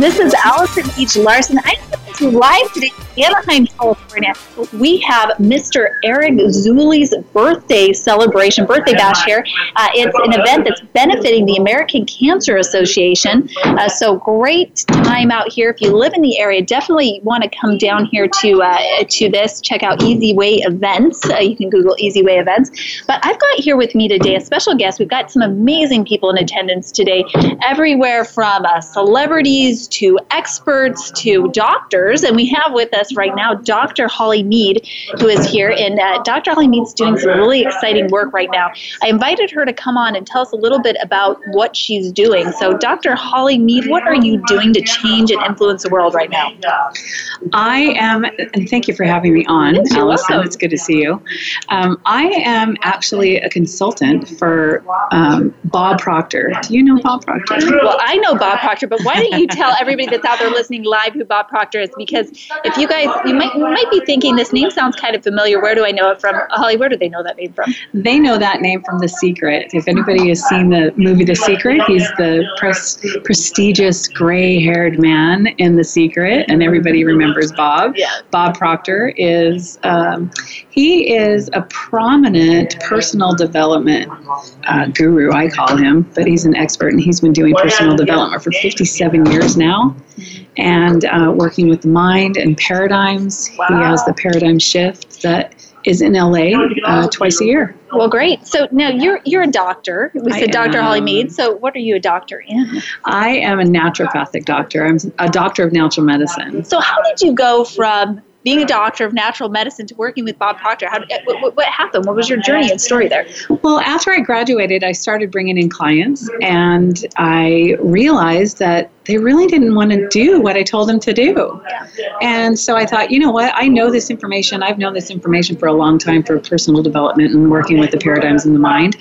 This is Allison H. Larson. Live today in Anaheim, California. We have Mr. Eric Zuley's birthday celebration, birthday bash here. Uh, it's an event that's benefiting the American Cancer Association. Uh, so great time out here. If you live in the area, definitely want to come down here to uh, to this. Check out Easy Way Events. Uh, you can Google Easy Way Events. But I've got here with me today a special guest. We've got some amazing people in attendance today, everywhere from uh, celebrities to experts to doctors and we have with us right now Dr. Holly Meade, who is here. And uh, Dr. Holly Meade's doing some really exciting work right now. I invited her to come on and tell us a little bit about what she's doing. So, Dr. Holly Meade, what are you doing to change and influence the world right now? I am, and thank you for having me on, Yes, Allison. welcome. It's good to see you. Um, I am actually a consultant for um, Bob Proctor. Do you know Bob Proctor? Well, I know Bob Proctor, but why don't you tell everybody that's out there listening live who Bob Proctor is? Because if you guys, you might you might be thinking this name sounds kind of familiar. Where do I know it from? Holly, where do they know that name from? They know that name from The Secret. If anybody has seen the movie The Secret, he's the pres- prestigious gray-haired man in The Secret, and everybody remembers Bob. Yeah. Bob Proctor is um, he is a prominent personal development uh, guru, I call him, but he's an expert, and he's been doing personal development for 57 years now, and uh, working with the mind and paradigms. He has the paradigm shift that is in LA uh, twice a year. Well, great. So now you're you're a doctor. We said Dr. Holly. Meade. So what are you a doctor in? I am a naturopathic doctor. I'm a doctor of natural medicine. So how did you go from being a doctor of natural medicine to working with Bob Proctor? How eh, what, what- what happened? What was your journey and story there? Well, after I graduated, I started bringing in clients, and I realized that they really didn't want to do what I told them to do. And so I thought, you know what? I know this information. I've known this information for a long time for personal development and working with the paradigms in the mind.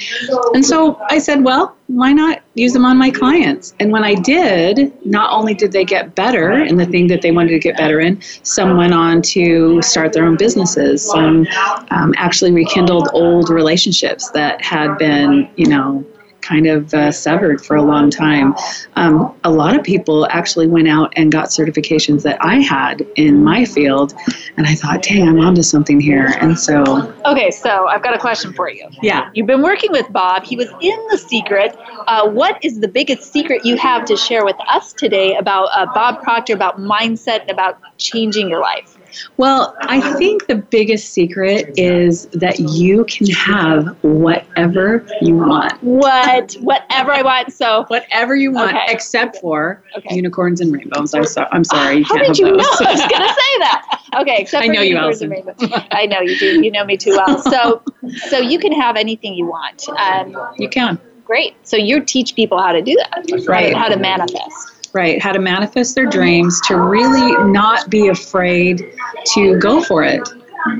And so I said, well, why not use them on my clients? And when I did, not only did they get better in the thing that they wanted to get better in, some went on to start their own businesses. Some um, actually rekindled old relationships that had been, you know, kind of uh, severed for a long time. Um, a lot of people actually went out and got certifications that I had in my field, and I thought, dang, I'm onto something here. And so, Okay, so I've got a question for you. yeah. You've been working with Bob. He was in The Secret. Uh, what is the biggest secret you have to share with us today about uh, Bob Proctor, about mindset, and about changing your life? Well, I think the biggest secret is that you can have whatever you want. What, whatever I want. So, Whatever you want, Okay. except for Okay. unicorns and rainbows. I'm, so, I'm sorry, you how can't did you have know. I was going to say that? Okay, except I for know you, unicorns and Allison. rainbows. I know you do. You know me too well. So, so you can have anything you want. Um, you can. great. So you teach people how to do that, Right. How to manifest. Right, how to manifest their dreams, to really not be afraid to go for it.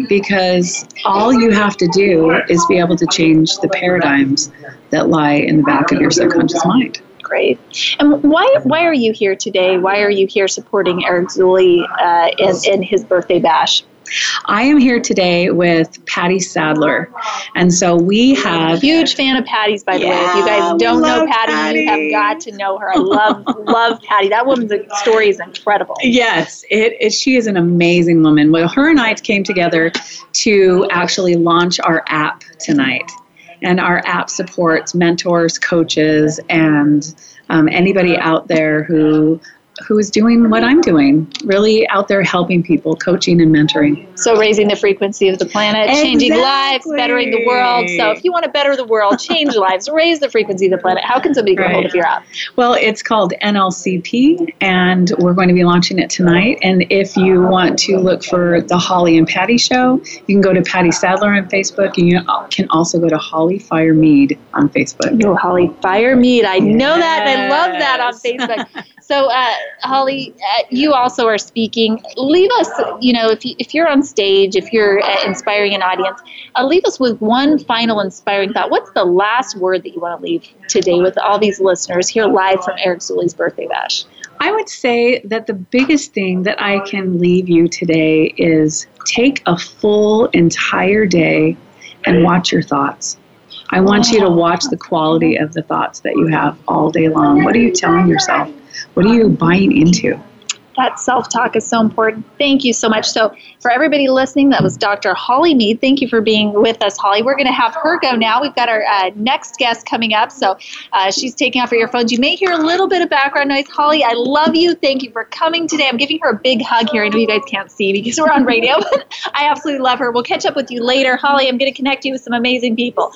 Because all you have to do is be able to change the paradigms that lie in the back of your subconscious mind. Great. And why why are you here today? Why are you here supporting Eric Zuley uh, in, in his birthday bash? I am here today with Patty Sadler. And so we have Huge fan of Patty's, by the way. If you guys don't know love Patty, you have got to know her. I love love Patty. That woman's story is incredible. Yes, it, it, she is an amazing woman. Well, her and I came together to actually launch our app tonight. And our app supports mentors, coaches, and um, anybody out there who who is doing what I'm doing, really out there helping people, coaching and mentoring. So raising the frequency of the planet, changing lives, bettering the world. So if you want to better the world, change lives, raise the frequency of the planet. How can somebody get a hold Right. of your app? Well, it's called NLCP, and we're going to be launching it tonight. And if you want to look for the Holly and Patty Show, you can go to Patty Sadler on Facebook, and you can also go to Holly Fire Meade on Facebook. Oh, Holly Fire Meade. I know that. And I love that on Facebook. So, uh, Holly, uh, you also are speaking. Leave us, you know, if, you, if you're on stage, if you're uh, inspiring an audience, uh, leave us with one final inspiring thought. What's the last word that you want to leave today with all these listeners here live from Eric Zuley's birthday bash? I would say that the biggest thing that I can leave you today is take a full entire day and watch your thoughts. I want you to watch the quality of the thoughts that you have all day long. What are you telling yourself? What are you buying into? that self talk is so important. Thank you so much. So, for everybody listening, that was Dr. Holly Meade. Thank you for being with us, Holly. We're going to have her go now. We've got our uh, next guest coming up. So, uh, she's taking off her earphones. You may hear a little bit of background noise. Holly, I love you. Thank you for coming today. I'm giving her a big hug here. I know you guys can't see because we're on radio, but I absolutely love her. We'll catch up with you later. Holly, I'm going to connect you with some amazing people.